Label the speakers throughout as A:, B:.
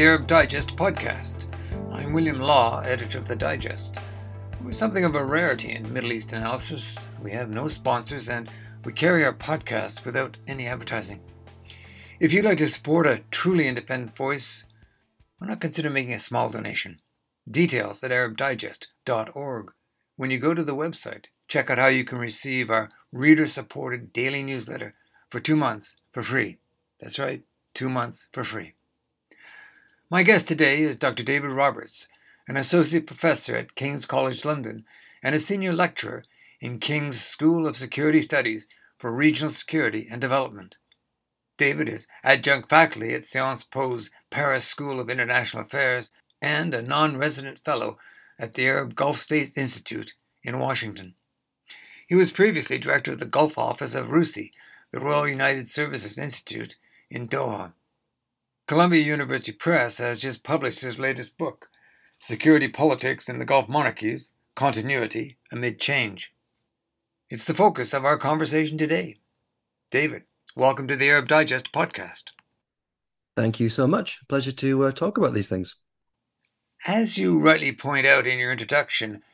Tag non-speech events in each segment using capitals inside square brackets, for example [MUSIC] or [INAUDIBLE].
A: the Arab Digest podcast. I'm William Law, editor of the Digest. We're something of a rarity in Middle East analysis. We have no sponsors, and we carry our podcast without any advertising. If you'd like to support a truly independent voice, why not consider making a small donation? Details at ArabDigest.org. When you go to the website, check out how you can receive our reader supported daily newsletter for two months for free. That's right, two months for free. My guest today is Dr. David Roberts, an associate professor at King's College London and a senior lecturer in King's School of Security Studies for Regional Security and Development. David is adjunct faculty at Sciences Po's Paris School of International Affairs and a non resident fellow at the Arab Gulf States Institute in Washington. He was previously director of the Gulf Office of RUSI, the Royal United Services Institute, in Doha. Columbia University Press has just published his latest book, Security Politics in the Gulf Monarchies Continuity Amid Change. It's the focus of our conversation today. David, welcome to the Arab Digest podcast.
B: Thank you so much. Pleasure to uh, talk about these things.
A: As you rightly point out in your introduction,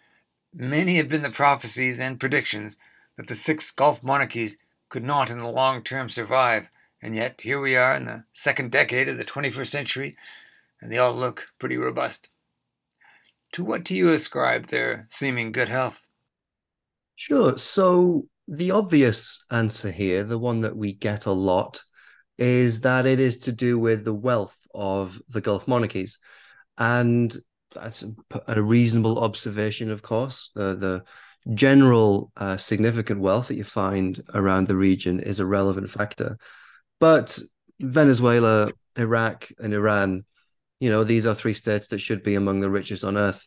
A: many have been the prophecies and predictions that the six Gulf monarchies could not in the long term survive and yet, here we are in the second decade of the 21st century, and they all look pretty robust. To what do you ascribe their seeming good health?
B: Sure. So, the obvious answer here, the one that we get a lot, is that it is to do with the wealth of the Gulf monarchies. And that's a reasonable observation, of course. The, the general uh, significant wealth that you find around the region is a relevant factor. But Venezuela, Iraq, and Iran, you know, these are three states that should be among the richest on earth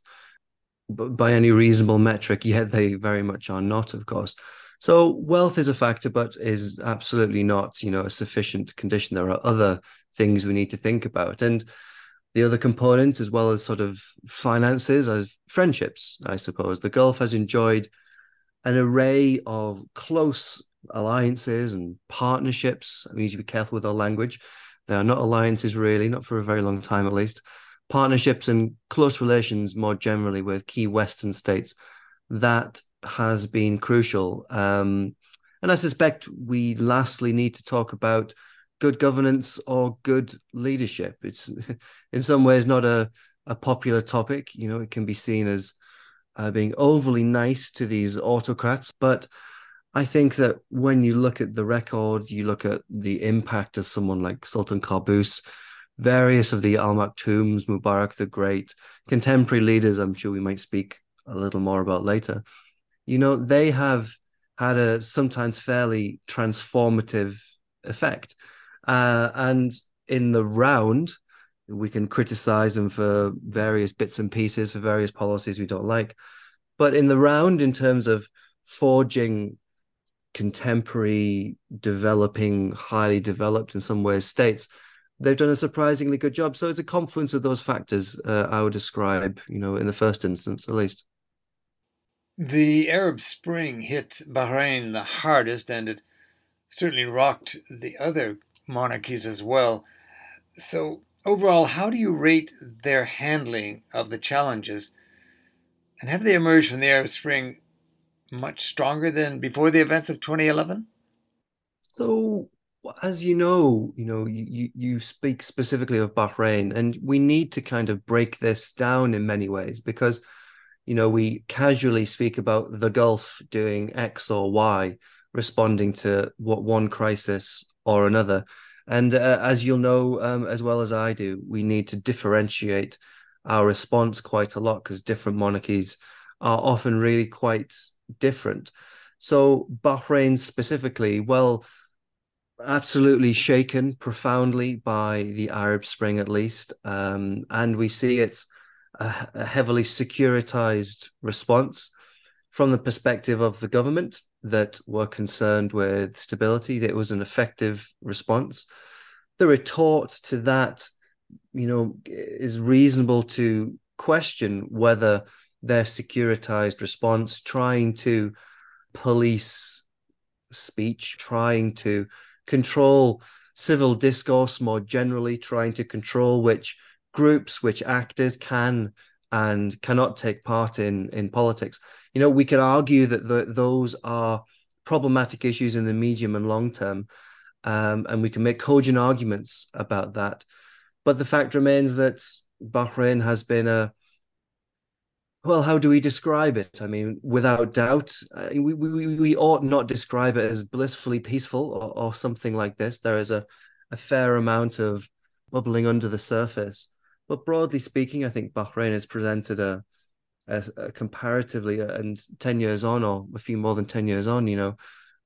B: but by any reasonable metric, yet they very much are not, of course. So wealth is a factor, but is absolutely not, you know, a sufficient condition. There are other things we need to think about. And the other component, as well as sort of finances, as friendships, I suppose. The Gulf has enjoyed an array of close alliances and partnerships. We need to be careful with our language. They are not alliances, really, not for a very long time at least. Partnerships and close relations more generally with key Western states. That has been crucial. Um, and I suspect we lastly need to talk about good governance or good leadership. It's [LAUGHS] in some ways not a, a popular topic. You know, it can be seen as uh, being overly nice to these autocrats, but I think that when you look at the record, you look at the impact of someone like Sultan Qaboos, various of the Al Maktoums, Mubarak the Great, contemporary leaders, I'm sure we might speak a little more about later. You know, they have had a sometimes fairly transformative effect. Uh, and in the round, we can criticize them for various bits and pieces, for various policies we don't like. But in the round, in terms of forging contemporary, developing, highly developed in some ways states, they've done a surprisingly good job. So it's a confluence of those factors uh, I would describe, you know, in the first instance at least.
A: The Arab Spring hit Bahrain the hardest, and it certainly rocked the other monarchies as well. So, overall, how do you rate their handling of the challenges? And have they emerged from the Arab Spring much stronger than before the events of 2011?
B: So, as you know, you know, you, you speak specifically of Bahrain, and we need to kind of break this down in many ways because, you know, we casually speak about the Gulf doing X or Y, responding to what one crisis or another. And uh, as you'll know um, as well as I do, we need to differentiate our response quite a lot because different monarchies are often really quite different. So Bahrain specifically, well, absolutely shaken profoundly by the Arab Spring, at least, um, and we see it's a, a heavily securitized response from the perspective of the government that were concerned with stability. That it was an effective response. The retort to that, you know, is reasonable to question whether their securitized response, trying to police speech, trying to control civil discourse more generally, trying to control which groups, which actors can and cannot take part in in politics. You know, we can argue that the, those are problematic issues in the medium and long term, um, and we can make cogent arguments about that. But the fact remains that Bahrain has been a well, how do we describe it? I mean, without doubt, uh, we, we, we ought not describe it as blissfully peaceful or, or something like this. There is a, a fair amount of bubbling under the surface. But broadly speaking, I think Bahrain has presented a, a, a comparatively, uh, and 10 years on, or a few more than 10 years on, you know,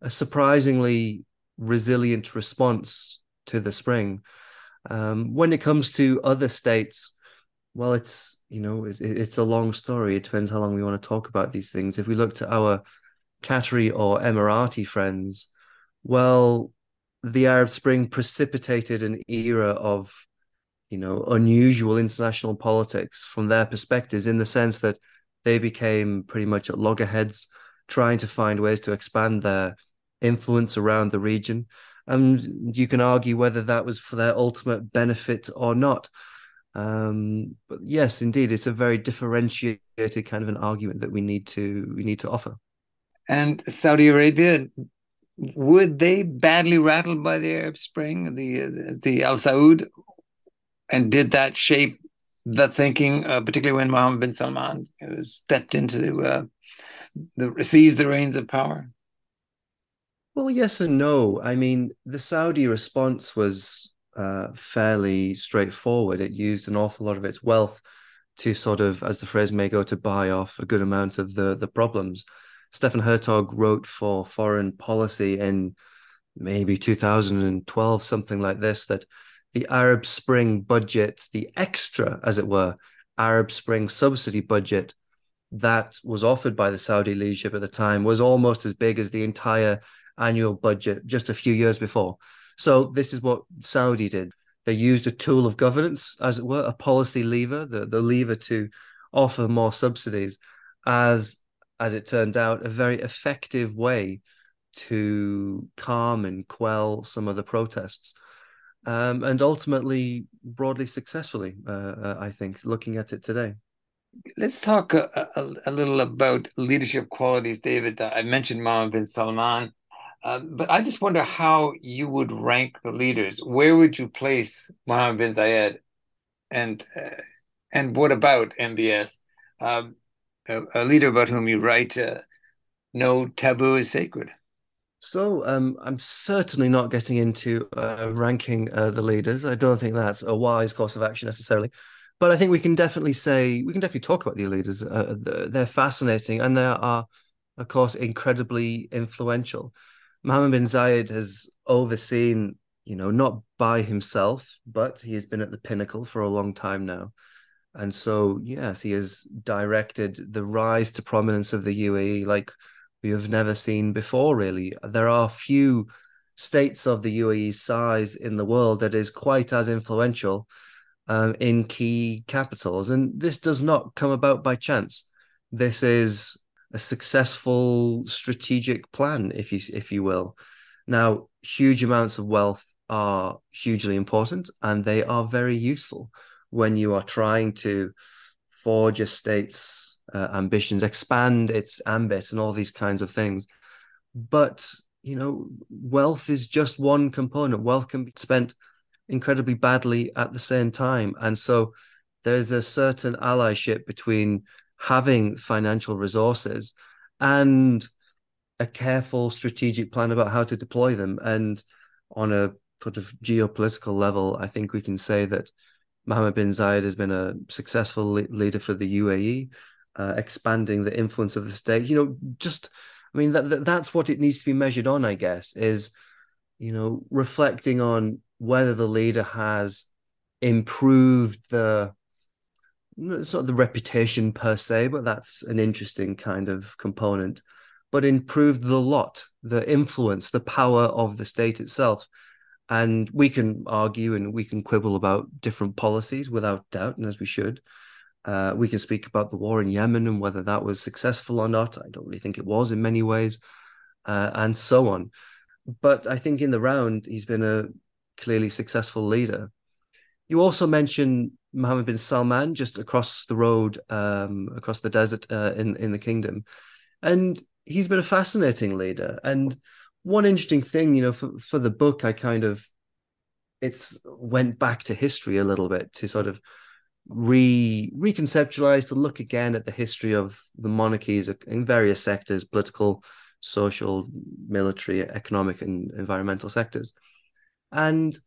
B: a surprisingly resilient response to the spring. Um, when it comes to other states, well, it's you know it's, it's a long story. It depends how long we want to talk about these things. If we look to our Qatari or Emirati friends, well, the Arab Spring precipitated an era of you know unusual international politics from their perspectives, in the sense that they became pretty much at loggerheads, trying to find ways to expand their influence around the region. And you can argue whether that was for their ultimate benefit or not. Um, but yes, indeed, it's a very differentiated kind of an argument that we need to we need to offer.
A: And Saudi Arabia, were they badly rattled by the Arab Spring, the the Al Saud, and did that shape the thinking, uh, particularly when Mohammed bin Salman stepped into uh, the seized the reins of power?
B: Well, yes and no. I mean, the Saudi response was uh, fairly straightforward. It used an awful lot of its wealth to sort of, as the phrase may go, to buy off a good amount of the the problems. Steffen Hertog wrote for Foreign Policy in maybe 2012, something like this, that the Arab Spring budget, the extra, as it were, Arab Spring subsidy budget that was offered by the Saudi leadership at the time was almost as big as the entire annual budget just a few years before. So this is what Saudi did. They used a tool of governance, as it were, a policy lever, the, the lever to offer more subsidies, as as it turned out, a very effective way to calm and quell some of the protests. Um, and ultimately, broadly successfully, uh, uh, I think, looking at it today.
A: Let's talk a, a, a, little about leadership qualities, David. I mentioned Mohammed bin Salman. Uh, but I just wonder how you would rank the leaders. Where would you place Mohammed bin Zayed, and uh, and what about MBS, um, a, a, leader about whom you write, uh, "No taboo is sacred."
B: So um, I'm certainly not getting into uh, ranking uh, the leaders. I don't think that's a wise course of action necessarily. But I think we can definitely say we can definitely talk about the leaders. they're fascinating, and they are, of course, incredibly influential. Mohammed bin Zayed has overseen, you know, not by himself, but he has been at the pinnacle for a long time now. And so, yes, he has directed the rise to prominence of the UAE like we have never seen before, really. There are few states of the UAE's size in the world that is quite as influential um, in key capitals. And this does not come about by chance. This is a successful strategic plan, if you if you will. Now, huge amounts of wealth are hugely important, and they are very useful when you are trying to forge a state's uh, ambitions, expand its ambit, and all these kinds of things. But you know, wealth is just one component. Wealth can be spent incredibly badly at the same time, and so there's a certain allyship between having financial resources and a careful strategic plan about how to deploy them. And on a sort of geopolitical level, I think we can say that Mohammed bin Zayed has been a successful leader for the UAE, uh, expanding the influence of the state. You know, just I mean that, that that's what it needs to be measured on. I guess is you know reflecting on whether the leader has improved the it's not the reputation per se, but that's an interesting kind of component. But improved the lot, the influence, the power of the state itself. And we can argue and we can quibble about different policies without doubt, and as we should. Uh, we can speak about the war in Yemen and whether that was successful or not. I don't really think it was in many ways, uh, and so on. But I think in the round, he's been a clearly successful leader. You also mentioned Mohammed bin Salman just across the road, um, across the desert uh, in in the kingdom, and he's been a fascinating leader. And one interesting thing, you know, for for the book, I kind of it's went back to history a little bit to sort of re reconceptualize to look again at the history of the monarchies in various sectors political social military economic and environmental sectors and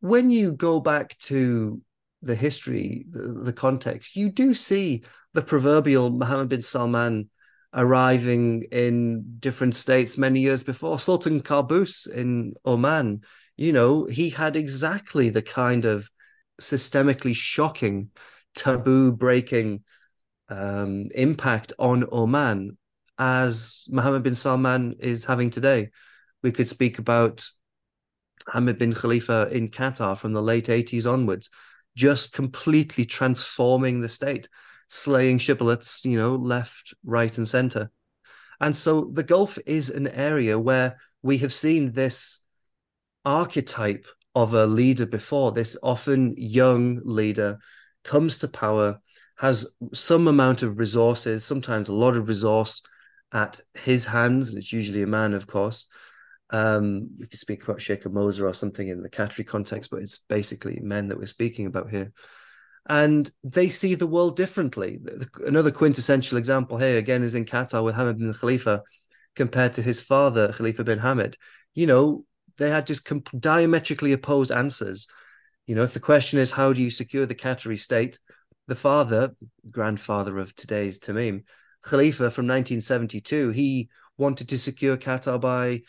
B: when you go back to the history the, the context you do see the proverbial Mohammed bin Salman arriving in different states many years before Sultan Qaboos in Oman you know he had exactly the kind of systemically shocking, taboo breaking um, impact on Oman as Mohammed bin Salman is having today. We could speak about Hamad bin Khalifa in Qatar from the late 80s onwards, just completely transforming the state, slaying shibboleths, you know, left, right, and center. And so the Gulf is an area where we have seen this archetype of a leader before. This often young leader comes to power, has some amount of resources, sometimes a lot of resource at his hands. It's usually a man, of course. Um, we could speak about Sheikh Moza or something in the Qatari context, but it's basically men that we're speaking about here. And they see the world differently. Another quintessential example here, again, is in Qatar with Hamad bin Khalifa compared to his father, Khalifa bin Hamad. You know, they had just comp- diametrically opposed answers. You know, if the question is how do you secure the Qatari state, the father, grandfather of today's Tamim, Khalifa from 1972, he wanted to secure Qatar by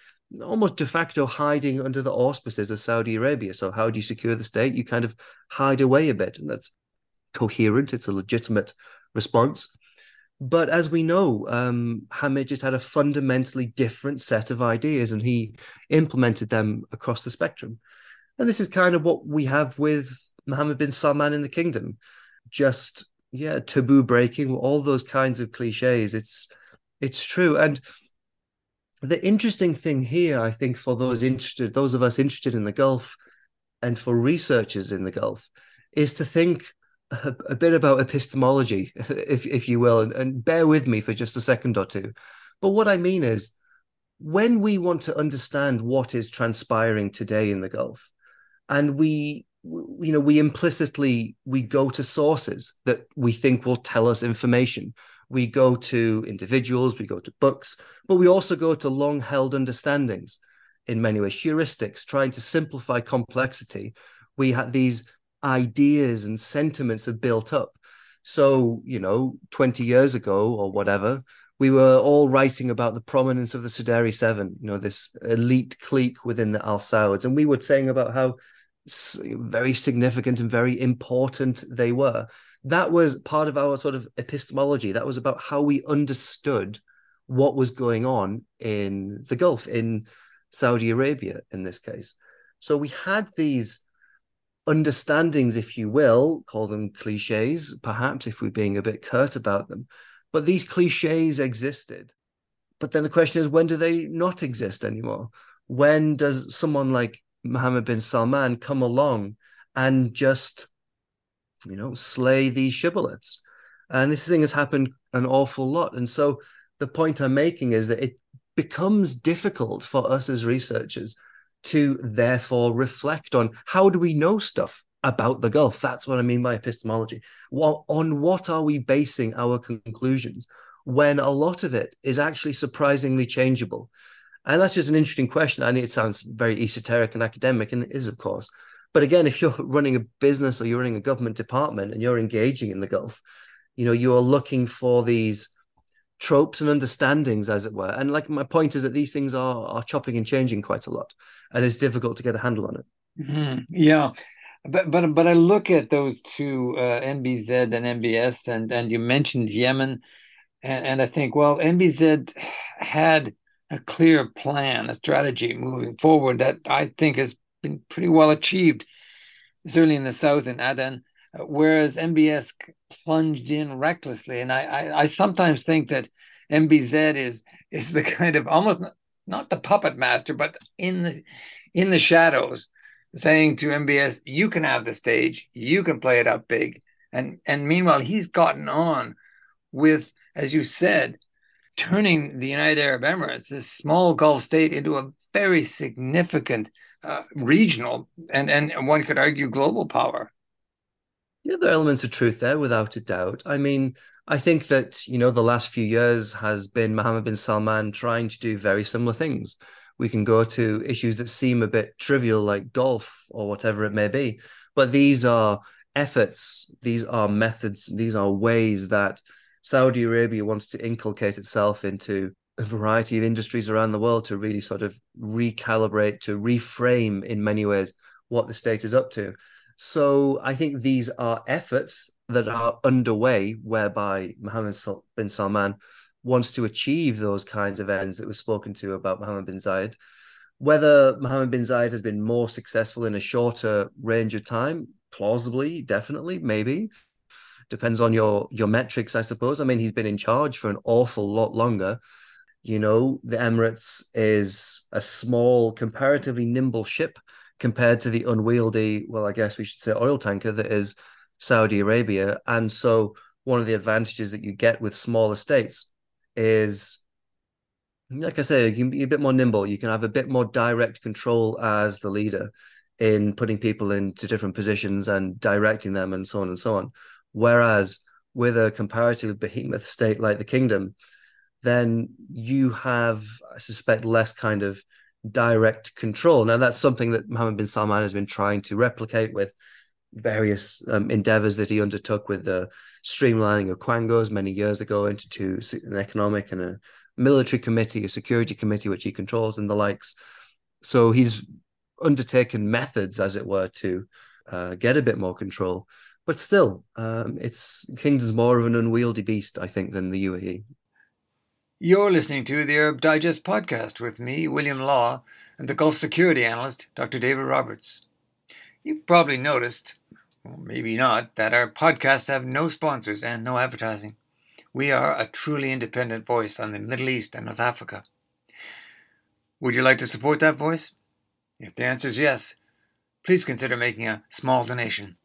B: almost de facto hiding under the auspices of Saudi Arabia. So, how do you secure the state? You kind of hide away a bit, and that's coherent. It's a legitimate response. But as we know, um, Hamad just had a fundamentally different set of ideas and he implemented them across the spectrum. And this is kind of what we have with Mohammed bin Salman in the kingdom. Just, yeah, taboo breaking, all those kinds of cliches. It's it's true. And the interesting thing here, I think, for those interested, those of us interested in the Gulf and for researchers in the Gulf, is to think a, a, bit about epistemology, [LAUGHS] if if you will, and, and bear with me for just a second or two. But what I mean is, when we want to understand what is transpiring today in the Gulf, and we you know we implicitly we go to sources that we think will tell us information we go to individuals we go to books but we also go to long held understandings in many ways heuristics trying to simplify complexity we had these ideas and sentiments have built up. So, you know, 20 years ago or whatever, we were all writing about the prominence of the Sudairi Seven, you know, this elite clique within the Al Sauds. And we were saying about how very significant and very important they were. That was part of our sort of epistemology. That was about how we understood what was going on in the Gulf, in Saudi Arabia, in this case. So we had these understandings, if you will, call them cliches, perhaps if we're being a bit curt about them. But these cliches existed. But then the question is, when do they not exist anymore? When does someone like Mohammed bin Salman come along and just, you know, slay these shibboleths? And this thing has happened an awful lot. And so the point I'm making is that it becomes difficult for us as researchers to therefore reflect on how do we know stuff about the Gulf? That's what I mean by epistemology. What, on what are we basing our conclusions when a lot of it is actually surprisingly changeable? And that's just an interesting question. I know it sounds very esoteric and academic, and it is, of course. But again, if you're running a business or you're running a government department and you're engaging in the Gulf, you know, you are looking for these tropes and understandings, as it were. And like my point is that these things are are chopping and changing quite a lot, and it's difficult to get a handle on it.
A: Mm-hmm. Yeah, but but but I look at those two uh, MBZ and MBS, and and you mentioned Yemen, and and I think well MBZ had a clear plan, a strategy moving forward that I think has been pretty well achieved, certainly in the south in Aden uh, whereas MBS plunged in recklessly. And I, I, I, sometimes think that MBZ is is the kind of almost not, not the puppet master, but in the in the shadows, saying to MBS, "You can have the stage, you can play it up big," and and meanwhile he's gotten on with, as you said, turning the United Arab Emirates, this small Gulf state, into a very significant uh, regional and and one could argue global power.
B: Yeah, there are elements of truth there, without a doubt. I mean, I think that you know the last few years has been Mohammed bin Salman trying to do very similar things. We can go to issues that seem a bit trivial, like golf or whatever it may be, but these are efforts, these are methods, these are ways that Saudi Arabia wants to inculcate itself into a variety of industries around the world to really sort of recalibrate, to reframe in many ways what the state is up to. So I think these are efforts that are underway whereby Mohammed bin Salman wants to achieve those kinds of ends that were spoken to about Mohammed bin Zayed. Whether Mohammed bin Zayed has been more successful in a shorter range of time, plausibly, definitely, maybe. Depends on your your metrics, I suppose. I mean, he's been in charge for an awful lot longer. You know, the Emirates is a small, comparatively nimble ship compared to the unwieldy, well, I guess we should say oil tanker that is Saudi Arabia. And so one of the advantages that you get with smaller states is like I say, you can be a bit more nimble. You can have a bit more direct control as the leader in putting people into different positions and directing them and so on and so on. Whereas with a comparatively behemoth state like the kingdom, then you have, I suspect, less kind of direct control. Now, that's something that Mohammed bin Salman has been trying to replicate with various um, endeavors that he undertook with the streamlining of Quangos many years ago into an economic and a military committee, a security committee, which he controls, and the likes. So he's undertaken methods, as it were, to uh, get a bit more control. But still, um, it's Kingdom's more of an unwieldy beast, I think, than the UAE.
A: You're listening to the Arab Digest podcast with me, William Law, and the Gulf security analyst, Dr. David Roberts. You've probably noticed, or maybe not, that our podcasts have no sponsors and no advertising. We are a truly independent voice on the Middle East and North Africa. Would you like to support that voice? If the answer is yes, please consider making a small donation.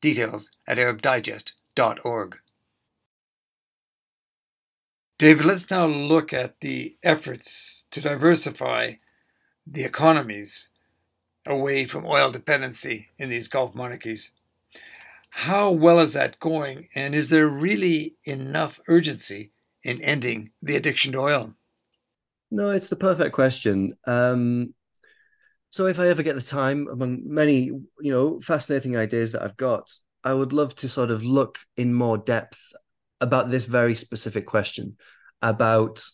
A: Details at ArabDigest.org. David, let's now look at the efforts to diversify the economies away from oil dependency in these Gulf monarchies. How well is that going, and is there really enough urgency in ending the addiction to oil?
B: No, it's the perfect question. Um, so, if I ever get the time, among many, you know, fascinating ideas that I've got, I would love to sort of look in more depth about this very specific question about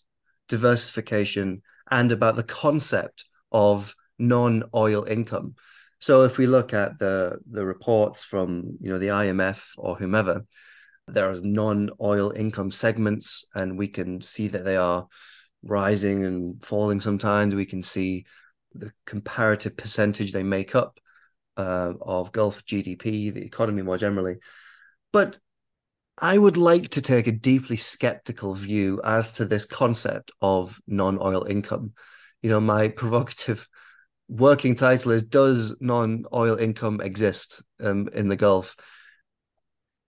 B: diversification and about the concept of non-oil income. So if we look at the the reports from you know the IMF or whomever, there are non-oil income segments, and we can see that they are rising and falling. Sometimes we can see the comparative percentage they make up uh, of Gulf GDP, the economy more generally. But I would like to take a deeply skeptical view as to this concept of non oil income. You know, my [LAUGHS] provocative working title is Does non oil income exist um, in the Gulf?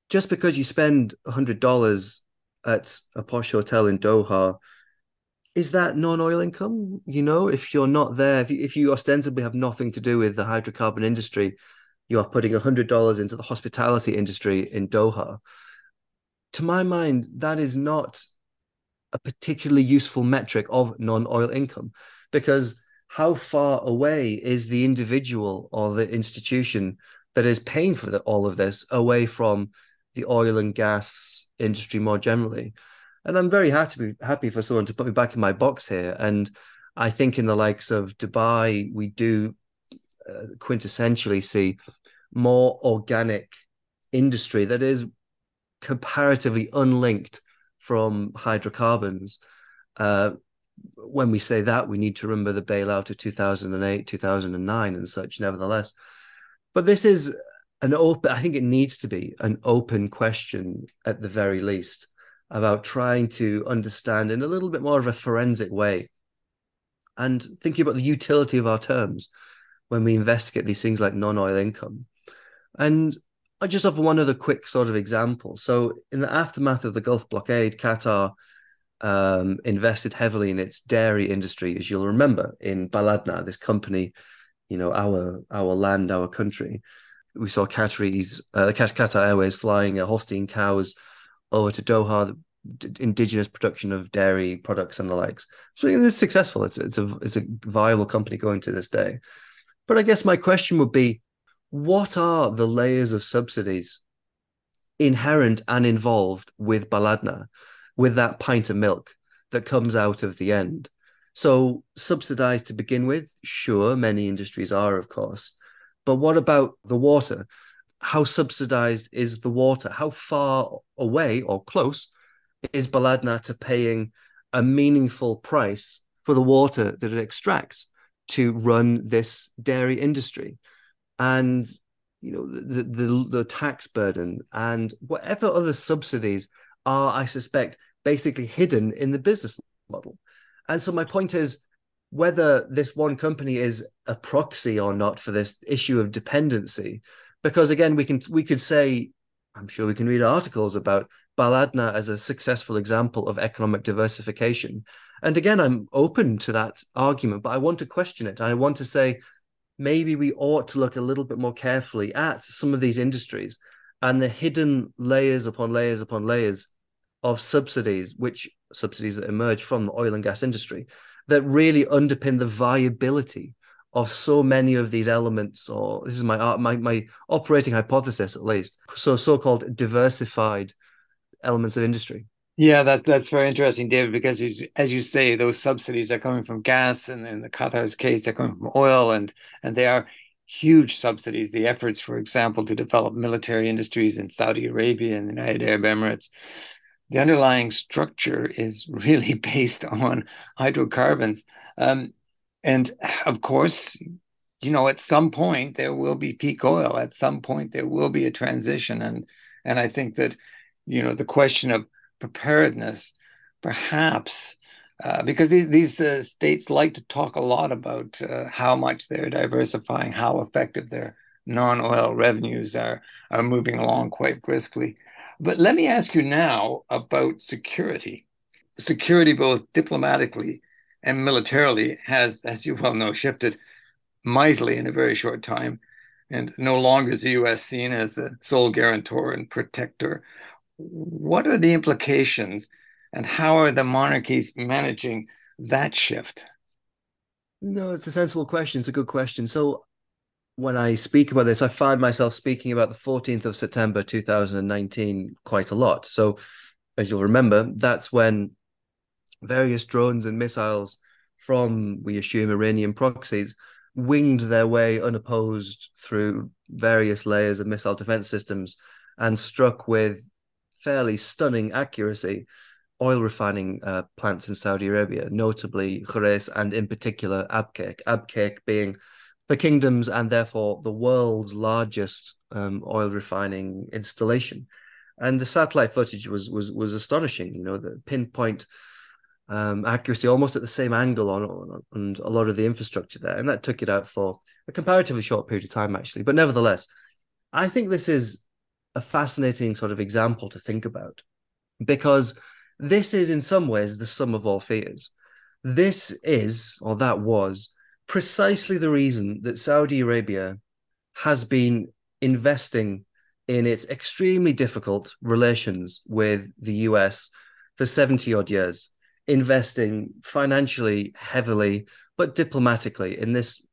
B: Just because you spend $100 at a posh hotel in Doha, is that non-oil income? You know, if you're not there, if you, if you ostensibly have nothing to do with the hydrocarbon industry, you are putting hundred dollars into the hospitality industry in Doha to my mind, that is not a particularly useful metric of non oil income because how far away is the individual or the institution that is paying for the, all of this away from the oil and gas industry more generally? And I'm very happy happy for someone to put me back in my box here. And I think in the likes of Dubai, we do uh, quintessentially see more organic industry that is comparatively unlinked from hydrocarbons. Uh, when we say that, we need to remember the bailout of 2008, 2009, and such, nevertheless. But this is an open, I think it needs to be an open question at the very least about trying to understand in a little bit more of a forensic way and thinking about the utility of our terms. when we investigate these things like non-oil income. And I just offer one other quick sort of example. So, in the aftermath of the Gulf blockade, Qatar um, invested heavily in its dairy industry, as you'll remember, in Baladna, this company, you know, our our land, our country. We saw Qataris, uh, Qatar Airways flying uh, Holstein cows over to Doha, the indigenous production of dairy products and the likes. So it's successful. It's it's a it's a viable company going to this day. But I guess my question would be, what are the layers of subsidies inherent and involved with Baladna, with that pint of milk that comes out of the end? So subsidized to begin with, sure, many industries are, of course. But what about the water? How subsidized is the water? How far away or close is Baladna to paying a meaningful price for the water that it extracts to run this dairy industry? And you know the, the the tax burden and whatever other subsidies are, I suspect, basically hidden in the business model. And so my point is whether this one company is a proxy or not for this issue of dependency, because again, we can we could say, I'm sure we can read articles about Baladna as a successful example of economic diversification. And again, I'm open to that argument, but I want to question it. I want to say maybe we ought to look a little bit more carefully at some of these industries and the hidden layers upon layers upon layers of subsidies, which subsidies that emerge from the oil and gas industry that really underpin the viability of so many of these elements, or this is my uh, my my operating hypothesis at least. So so-called diversified elements of industry.
A: Yeah, that that's very interesting, David, because as you say, those subsidies are coming from gas, and in the Qatar's case, they're coming from oil, and and they are huge subsidies. The efforts, for example, to develop military industries in Saudi Arabia and the United Arab Emirates, the underlying structure is [LAUGHS] really based on hydrocarbons. Um, and of course, you know, at some point there will be peak oil. At some point there will be a transition, and and I think that you know the question of preparedness, perhaps. Uh, because these these uh, states like to talk a lot about uh, how much they're diversifying, how effective their non-oil revenues are are moving along quite briskly. But let me ask you now about security. Security, both diplomatically and militarily, has, as you well know, shifted mightily in a very short time. And no longer is the US seen as the sole guarantor and protector. What are the implications, and how are the monarchies managing that shift?
B: No, it's a sensible question. It's a good question. So when I speak about this, I find myself speaking about the 14th of September 2019 quite a lot. So, as you'll remember, that's when various drones and missiles from, we assume, Iranian proxies winged their way unopposed through various layers of missile defense systems and struck with fairly stunning accuracy oil refining uh, plants in Saudi Arabia, notably Khurais and in particular Abqaiq. Abqaiq being the kingdom's and therefore the world's largest um, oil refining installation. And the satellite footage was was was astonishing. You know, the pinpoint um, accuracy, almost at the same angle on, on on a lot of the infrastructure there, and that took it out for a comparatively short period of time, actually. But nevertheless, I think this is a fascinating sort of example to think about because this is in some ways the sum of all fears. This is, or that was, precisely the reason that Saudi Arabia has been investing in its extremely difficult relations with the US for 70 odd years, investing financially heavily, but diplomatically in this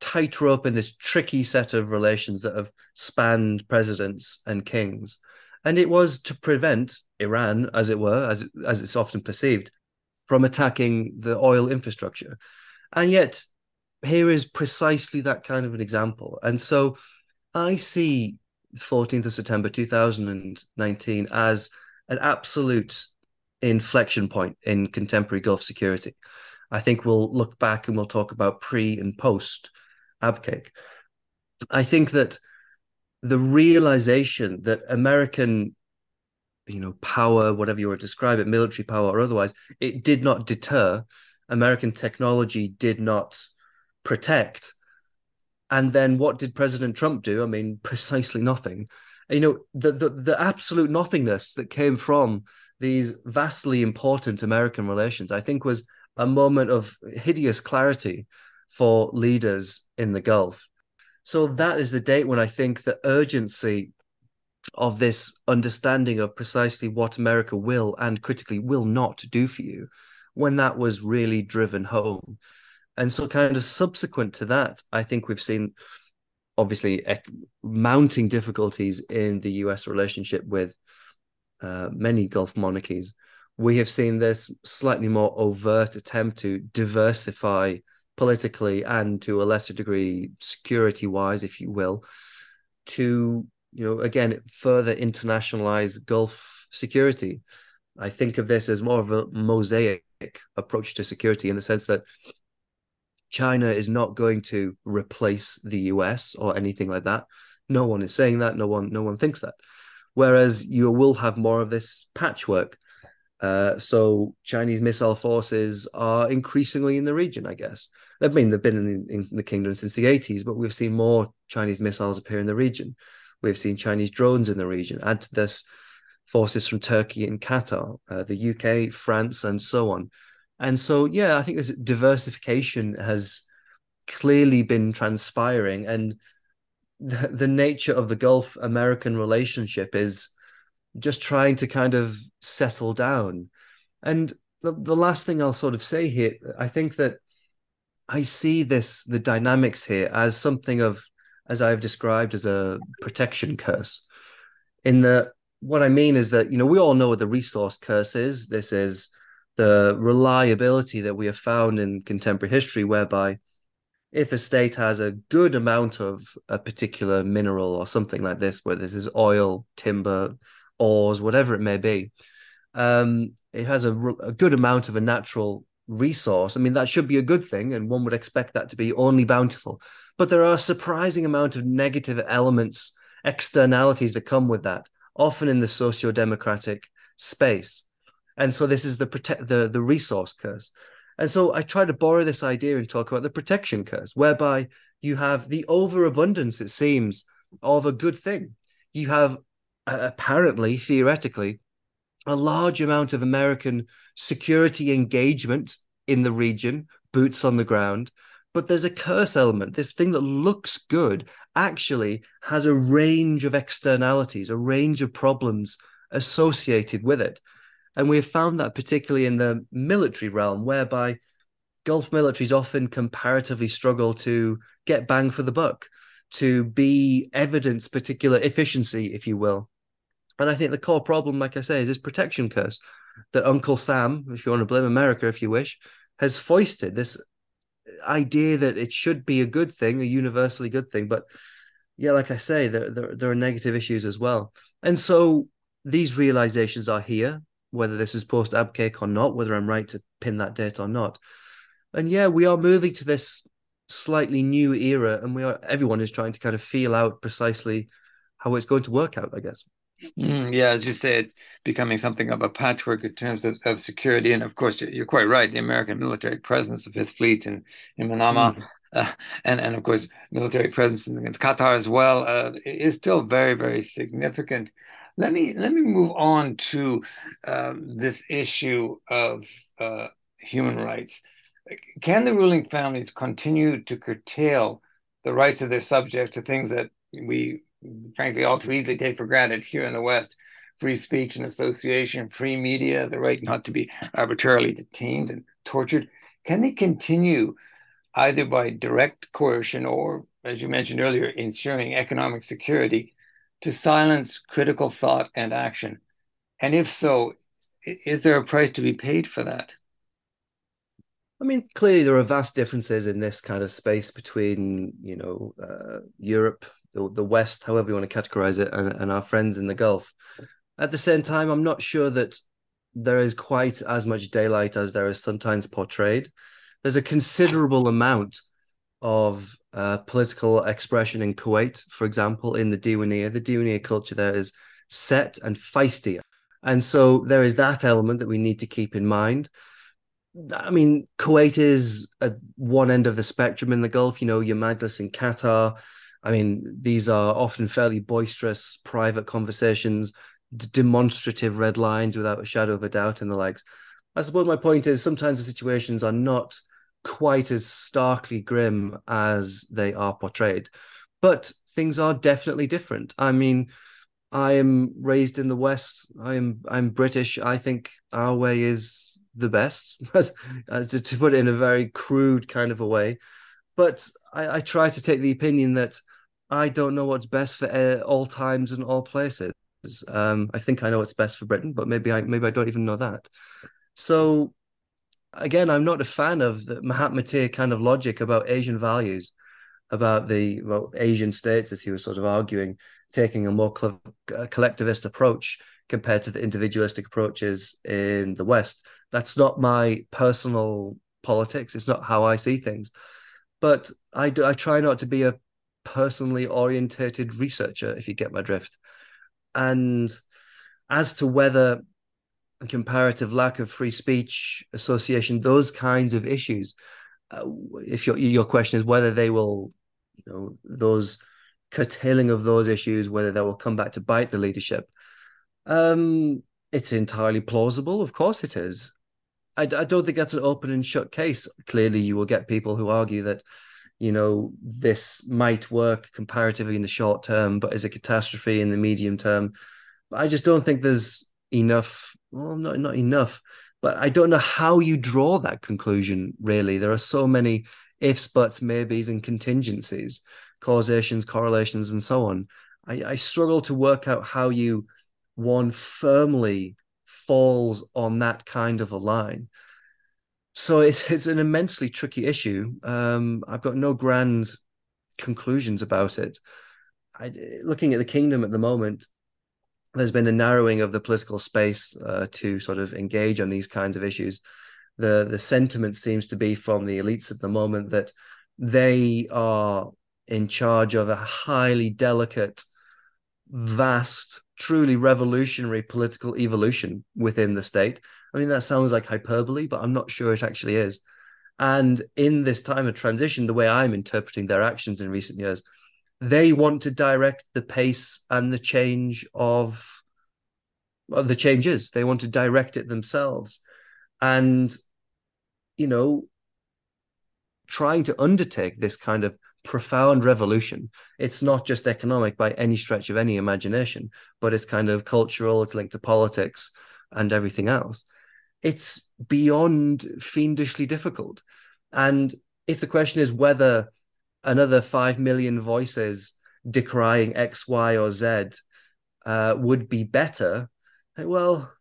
B: tightrope in this tricky set of relations that have spanned presidents and kings. And it was to prevent Iran, as it were, as, as it's often perceived, from attacking the oil infrastructure. And yet, here is precisely that kind of an example. And so I see 14th of September 2019 as an absolute inflection point in contemporary Gulf security. I think we'll look back and we'll talk about pre and post Abqaiq. I think that the realization that American, you know, power, whatever you want to describe it, military power or otherwise, it did not deter. American technology did not protect And then what did President Trump do? I mean, precisely nothing. You know, the the, the absolute nothingness that came from these vastly important American relations, I think, was a moment of hideous clarity for leaders in the Gulf. So that is the date when I think the urgency of this understanding of precisely what America will and critically will not do for you, when that was really driven home. And so, kind of subsequent to that, I think we've seen obviously mounting difficulties in the US relationship with uh, many Gulf monarchies. We have seen this slightly more overt attempt to diversify politically and to a lesser degree security wise, if you will, to you know again further internationalize Gulf security. I think of this as more of a mosaic approach to security in the sense that China is not going to replace the US or anything like that. No one is saying that. No one, no one thinks that. Whereas you will have more of this patchwork. Uh, so Chinese missile forces are increasingly in the region, I guess. I mean, they've been in the, in the kingdom since the 80s, but we've seen more Chinese missiles appear in the region. We've seen Chinese drones in the region. Add to this forces from Turkey and Qatar, uh, the UK, France, and so on. And so, yeah, I think this diversification has clearly been transpiring. And the, the nature of the Gulf American relationship is just trying to kind of settle down. And the, the last thing I'll sort of say here, I think that I see this, the dynamics here, as something of, as I've described, as a protection curse. In the, what I mean is that, you know, we all know what the resource curse is. This is the reliability that we have found in contemporary history, whereby if a state has a good amount of a particular mineral or something like this, where this is oil, timber, ores, whatever it may be, um, it has a, a good amount of a natural resource. I mean, that should be a good thing, and one would expect that to be only bountiful. But there are a surprising amount of negative elements, externalities that come with that, often in the socio-democratic space. And so this is the protect the the resource curse. And so I try to borrow this idea and talk about the protection curse, whereby you have the overabundance, it seems, of a good thing. You have apparently, theoretically, a large amount of American security engagement in the region, boots on the ground. But there's a curse element. This thing that looks good actually has a range of externalities, a range of problems associated with it. And we have found that particularly in the military realm, whereby Gulf militaries often comparatively struggle to get bang for the buck, to be evidence particular efficiency, if you will. And I think the core problem, like I say, is this protection curse that Uncle Sam, if you want to blame America, if you wish, has foisted this idea that it should be a good thing, a universally good thing. But yeah, like I say, there, there, there are negative issues as well. And so these realizations are here whether this is post Abqaiq or not, whether I'm right to pin that date or not. And yeah, we are moving to this slightly new era, and we are everyone is trying to kind of feel out precisely how it's going to work out, I guess.
A: Mm, yeah, as you say, it's becoming something of a patchwork in terms of, of security. And of course, you're quite right. The American military presence, of Fifth Fleet in, in Manama, mm. uh, and, and of course, military presence in, in Qatar as well, uh, is still very, very significant. Let me let me move on to um, this issue of uh, human rights. Can the ruling families continue to curtail the rights of their subjects to things that we, frankly, all too easily take for granted here in the West? Free speech and association, free media, the right not to be arbitrarily detained and tortured. Can they continue either by direct coercion or, as you mentioned earlier, ensuring economic security to silence critical thought and action? And if so, is there a price to be paid for that?
B: I mean, clearly there are vast differences in this kind of space between, you know, uh, Europe, the, the West, however you want to categorize it, and, and our friends in the Gulf. At the same time, I'm not sure that there is quite as much daylight as there is sometimes portrayed. There's a considerable amount of uh, political expression in Kuwait, for example, in the Diwania. The Diwania culture there is set and feisty. And so there is that element that we need to keep in mind. I mean, Kuwait is at one end of the spectrum in the Gulf. You know, your Majlis in Qatar. I mean, these are often fairly boisterous private conversations, d- demonstrative red lines without a shadow of a doubt, and the likes. I suppose my point is sometimes the situations are not quite as starkly grim as they are portrayed, but things are definitely different. I mean, I am raised in the West. I am I'm British. I think our way is the best, [LAUGHS] to, to put it in a very crude kind of a way. But I, I try to take the opinion that I don't know what's best for uh, all times and all places. Um, I think I know what's best for Britain, but maybe I maybe I don't even know that. So again, I'm not a fan of the Mahathir kind of logic about Asian values, about the well, Asian states, as he was sort of arguing, taking a more collectivist approach compared to the individualistic approaches in the West. That's not my personal politics. It's not how I see things. But I do, I try not to be a personally orientated researcher, if you get my drift. And as to whether a comparative lack of free speech, association, those kinds of issues, uh, if your your question is whether they will, you know, those curtailing of those issues, whether they will come back to bite the leadership, um, it's entirely plausible. Of course, it is. I, I don't think that's an open and shut case. Clearly, you will get people who argue that, you know, this might work comparatively in the short term, but is a catastrophe in the medium term. I just don't think there's enough. Well, not not enough. But I don't know how you draw that conclusion. Really, there are so many ifs, buts, maybes, and contingencies, causations, correlations, and so on. I, I struggle to work out how you one firmly falls on that kind of a line. So it's it's an immensely tricky issue. Um, I've got no grand conclusions about it. I, looking at the kingdom at the moment, there's been a narrowing of the political space uh, to sort of engage on these kinds of issues. The the sentiment seems to be from the elites at the moment that they are in charge of a highly delicate, vast truly revolutionary political evolution within the state. I mean, that sounds like hyperbole, but I'm not sure it actually is. And in this time of transition, the way I'm interpreting their actions in recent years, they want to direct the pace and the change of well, the changes. They want to direct it themselves. And, you know, trying to undertake this kind of profound revolution. It's not just economic by any stretch of any imagination, but it's kind of cultural, it's linked to politics and everything else. It's beyond fiendishly difficult. And if the question is whether another 5 million voices decrying X, Y, or Z uh, would be better, well,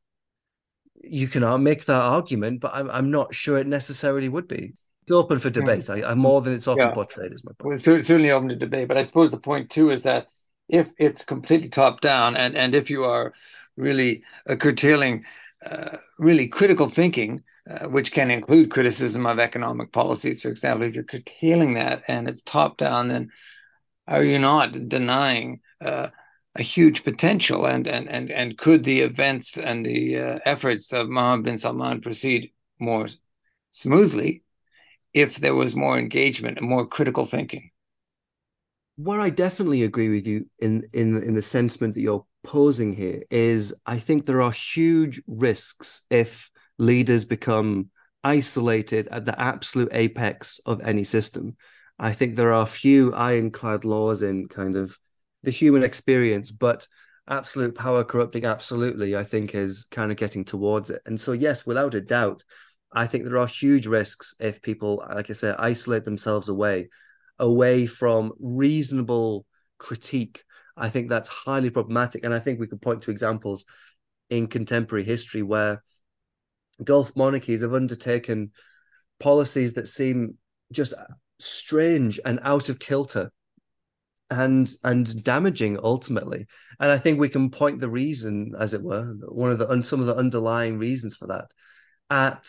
B: you can make that argument, but I'm, I'm not sure it necessarily would be it's open for debate. I, am more than it's often yeah. portrayed as my point.
A: Well, it's certainly open to debate, but I suppose the point too is that if it's completely top down, and and if you are really uh, curtailing uh, really critical thinking, uh, which can include criticism of economic policies, for example, if you're curtailing that and it's top down, then are you not denying uh, a huge potential? And and and and could the events and the uh, efforts of Mohammed bin Salman proceed more smoothly if there was more engagement and more critical thinking.
B: Where I definitely agree with you in in in the sentiment that you're posing here is I think there are huge risks if leaders become isolated at the absolute apex of any system. I think there are few ironclad laws in kind of the human experience, but absolute power corrupting absolutely, I think, is kind of getting towards it. And so, yes, without a doubt, I think there are huge risks if people, like I said, isolate themselves away, away from reasonable critique. I think that's highly problematic. And I think we could point to examples in contemporary history where Gulf monarchies have undertaken policies that seem just strange and out of kilter and and damaging ultimately and i think we can point the reason as it were one of the some of the underlying reasons for that at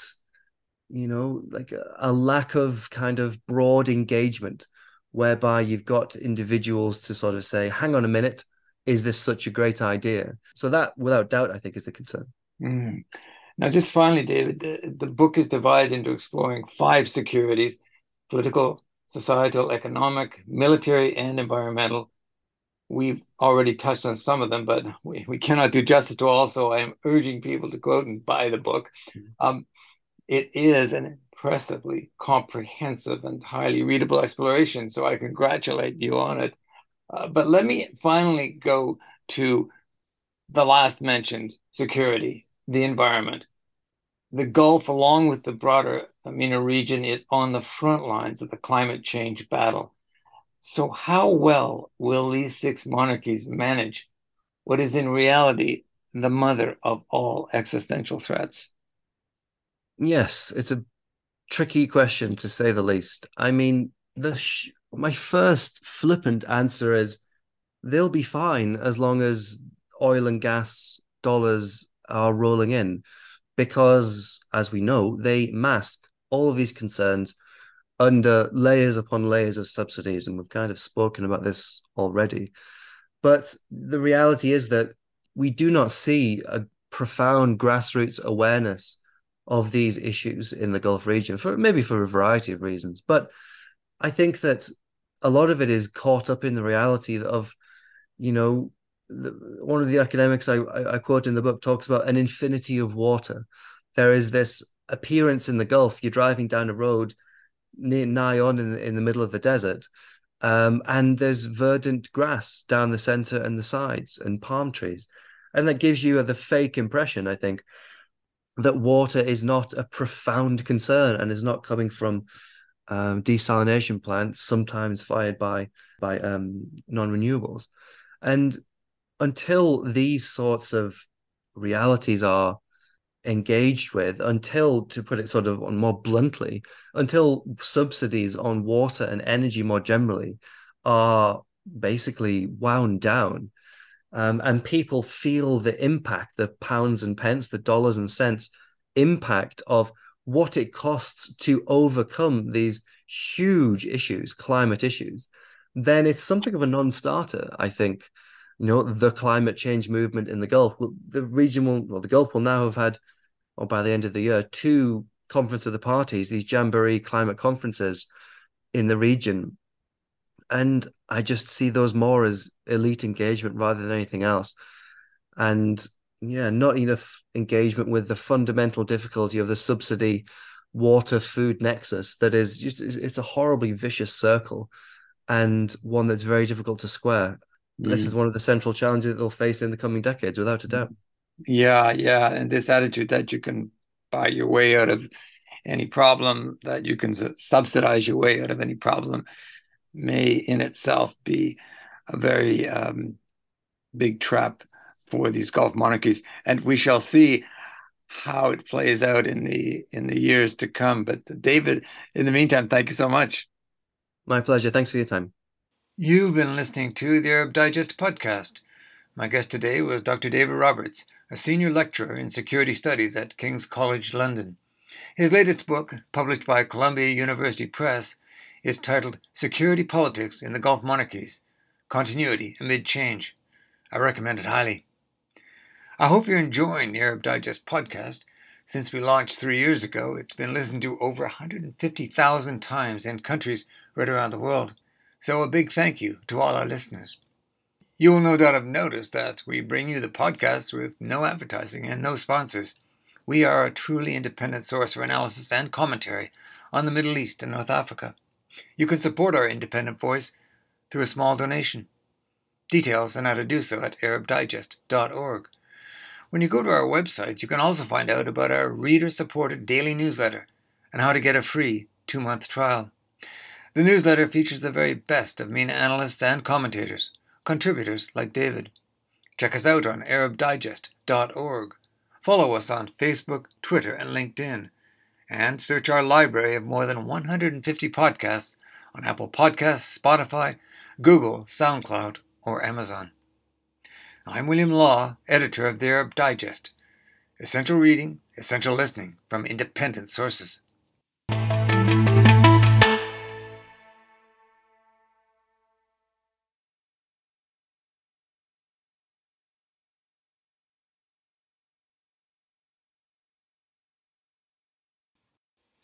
B: you know, like a, a lack of kind of broad engagement whereby you've got individuals to sort of say, hang on a minute, is this such a great idea? So that, without doubt, I think is a concern.
A: Mm. Now, just finally, David, the, the book is divided into exploring five securities political, societal, economic, military, and environmental. We've already touched on some of them, but we, we cannot do justice to all. So I am urging people to go out and buy the book. Mm-hmm. Um, it is an impressively comprehensive and highly readable exploration. So I congratulate you on it. Uh, but let me finally go to the last mentioned security, the environment. The Gulf, along with the broader MENA region, is on the front lines of the climate change battle. So, how well will these six monarchies manage what is in reality the mother of all existential threats?
B: Yes, it's a tricky question to say the least. I mean, the sh- my first flippant answer is they'll be fine as long as oil and gas dollars are rolling in, because as we know, they mask all of these concerns under layers upon layers of subsidies, and we've kind of spoken about this already. But the reality is that we do not see a profound grassroots awareness of these issues in the Gulf region for maybe for a variety of reasons. But I think that a lot of it is caught up in the reality of, you know, the, one of the academics I, I quote in the book talks about an infinity of water. There is this appearance in the Gulf. You're driving down a road near nigh on in the, in the middle of the desert, um, and there's verdant grass down the center and the sides and palm trees, and that gives you the fake impression, I think, that water is not a profound concern and is not coming from um, desalination plants, sometimes fired by by um, non-renewables, and until these sorts of realities are engaged with, until to put it sort of more bluntly, until subsidies on water and energy more generally are basically wound down, um, and people feel the impact, the pounds and pence, the dollars and cents impact of what it costs to overcome these huge issues, climate issues, then it's something of a non-starter. I think, you know, the climate change movement in the Gulf, the region will, well, the Gulf will now have had, or by the end of the year, two conference of the parties, these Jamboree climate conferences in the region and I just see those more as elite engagement rather than anything else. And yeah, not enough engagement with the fundamental difficulty of the subsidy water food nexus that is just it's a horribly vicious circle and one that's very difficult to square. Mm. This is one of the central challenges that they'll face in the coming decades, without a doubt.
A: Yeah, yeah, and this attitude that you can buy your way out of any problem, that you can subsidize your way out of any problem, may in itself be a very um, big trap for these Gulf monarchies, and we shall see how it plays out in the in the years to come. But David, in the meantime, thank you so much.
B: My pleasure. Thanks for your time.
A: You've been listening to the Arab Digest podcast. My guest today was Dr. David Roberts, a senior lecturer in security studies at King's College London. His latest book, published by Columbia University Press, is titled Security Politics in the Gulf Monarchies Continuity Amid Change. I recommend it highly. I hope you're enjoying the Arab Digest podcast. Since we launched three years ago, it's been listened to over 150,000 times in countries right around the world. So a big thank you to all our listeners. You will no doubt have noticed that we bring you the podcast with no advertising and no sponsors. We are a truly independent source for analysis and commentary on the Middle East and North Africa. You can support our independent voice through a small donation. Details on how to do so at ArabDigest.org. When you go to our website, you can also find out about our reader supported daily newsletter and how to get a free two month trial. The newsletter features the very best of MENA analysts and commentators, contributors like David. Check us out on ArabDigest.org. Follow us on Facebook, Twitter, and LinkedIn and search our library of more than 150 podcasts on Apple Podcasts, Spotify, Google, SoundCloud, or Amazon. I'm William Law, editor of the Arab Digest. Essential reading, essential listening from independent sources.